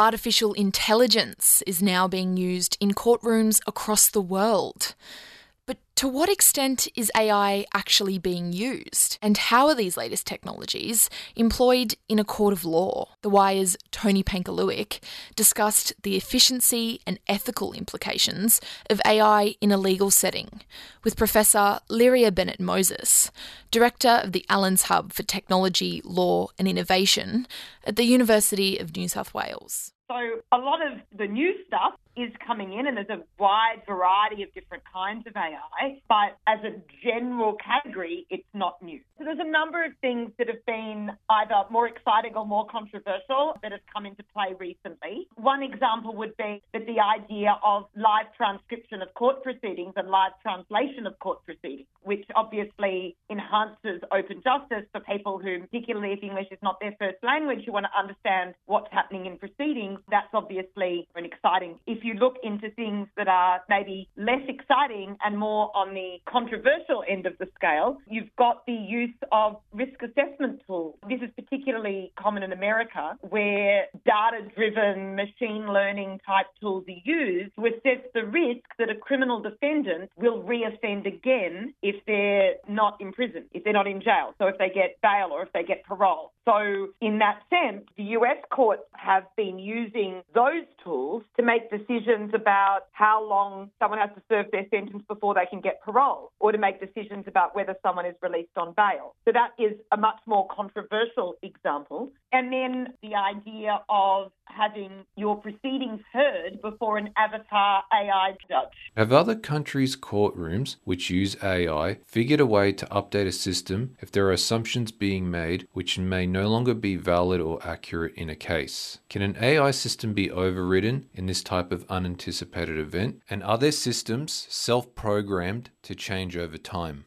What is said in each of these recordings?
artificial intelligence is now being used in courtrooms across the world. But to what extent is AI actually being used? And how are these latest technologies employed in a court of law? The Wire's Tony Pangaluic discussed the efficiency and ethical implications of AI in a legal setting with Professor Lyria Bennett Moses, Director of the Allens Hub for Technology, Law and Innovation at the University of New South Wales. So, a lot of the new stuff is coming in, and there's a wide variety of different kinds of AI. But as a general category, it's not new. So there's a number of things that have been either more exciting or more controversial that have come into play recently. One example would be that the idea of live transcription of court proceedings and live translation of court proceedings, which obviously enhances open justice for people who, particularly if English is not their first language, who want to understand what's happening in proceedings. That's obviously an exciting. If you you look into things that are maybe less exciting and more on the controversial end of the scale, you've got the use of risk assessment tools. This is particularly common in America, where data driven machine learning type tools are used to assess the risk that a criminal defendant will reoffend again if they're not in prison, if they're not in jail. So if they get bail or if they get parole. So, in that sense, the US courts have been using those tools to make decisions about how long someone has to serve their sentence before they can get parole, or to make decisions about whether someone is released on bail. So, that is a much more controversial example. And then the idea of having your proceedings heard before an avatar AI judge. Have other countries' courtrooms which use AI figured a way to update a system if there are assumptions being made which may no longer be valid or accurate in a case? Can an AI system be overridden in this type of unanticipated event? And are there systems self programmed to change over time?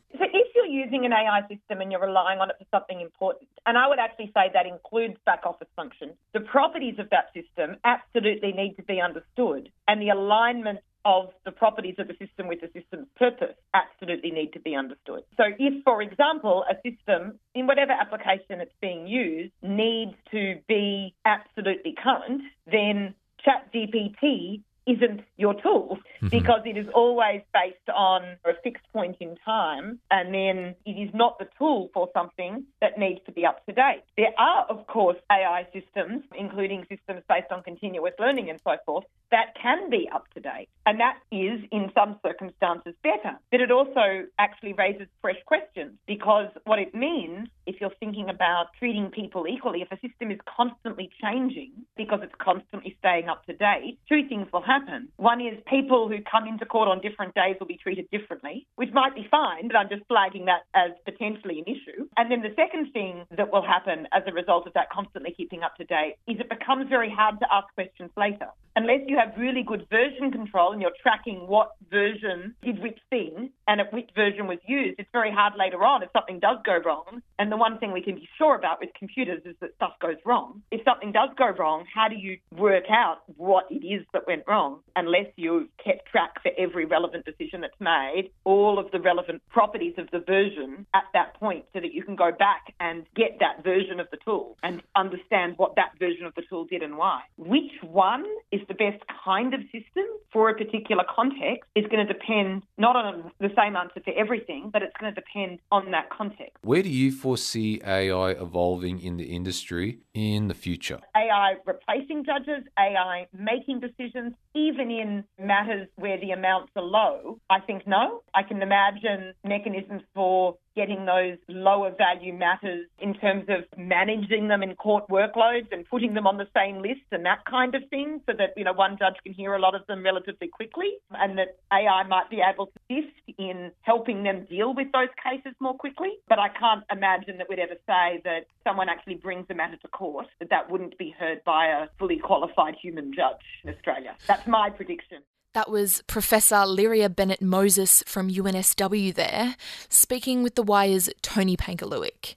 Using an AI system and you're relying on it for something important, and I would actually say that includes back office functions, the properties of that system absolutely need to be understood, and the alignment of the properties of the system with the system's purpose absolutely need to be understood. So, if, for example, a system in whatever application it's being used needs to be absolutely current, then ChatGPT isn't your tool mm-hmm. because it is always based on a fixed point in time and then it is not the tool for something that needs to be up to date. There are, of course, AI systems, including systems based on continuous learning and so forth, that can be up to date. And that is, in some circumstances, better. But it also actually raises fresh questions because what it means, if you're thinking about treating people equally, if a system is constantly changing because it's constantly staying up to date, two things will happen. One is people who come into court on different days will be treated differently, which might be fine, but I'm just flagging that as potentially an issue. And then the second thing that will happen as a result of that constantly keeping up to date is it becomes very hard to ask questions later. Unless you have really good version control and you're tracking what version did which thing and at which version was used, it's very hard later on if something does go wrong. And the one thing we can be sure about with computers is that stuff goes wrong. If something does go wrong, how do you work out what it is that went wrong unless you've kept track for every relevant decision that's made, all of the relevant properties of the version at that point so that you can go back and get that version of the tool and understand what that version of the tool did and why. Which one is the best kind of system for a particular context is going to depend not on the same answer for everything, but it's going to depend on that context. Where do you foresee AI evolving in the industry in the future? AI replacing judges, AI making decisions, even in matters where the amounts are low? I think no. I can imagine mechanisms for getting those lower value matters in terms of managing them in court workloads and putting them on the same list and that kind of thing so that, you know, one judge can hear a lot of them relatively quickly and that AI might be able to assist in helping them deal with those cases more quickly. But I can't imagine that we'd ever say that someone actually brings a matter to court, that that wouldn't be heard by a fully qualified human judge in Australia. That's my prediction. That was Professor Lyria Bennett Moses from UNSW there, speaking with The Wire's Tony Pangaluic.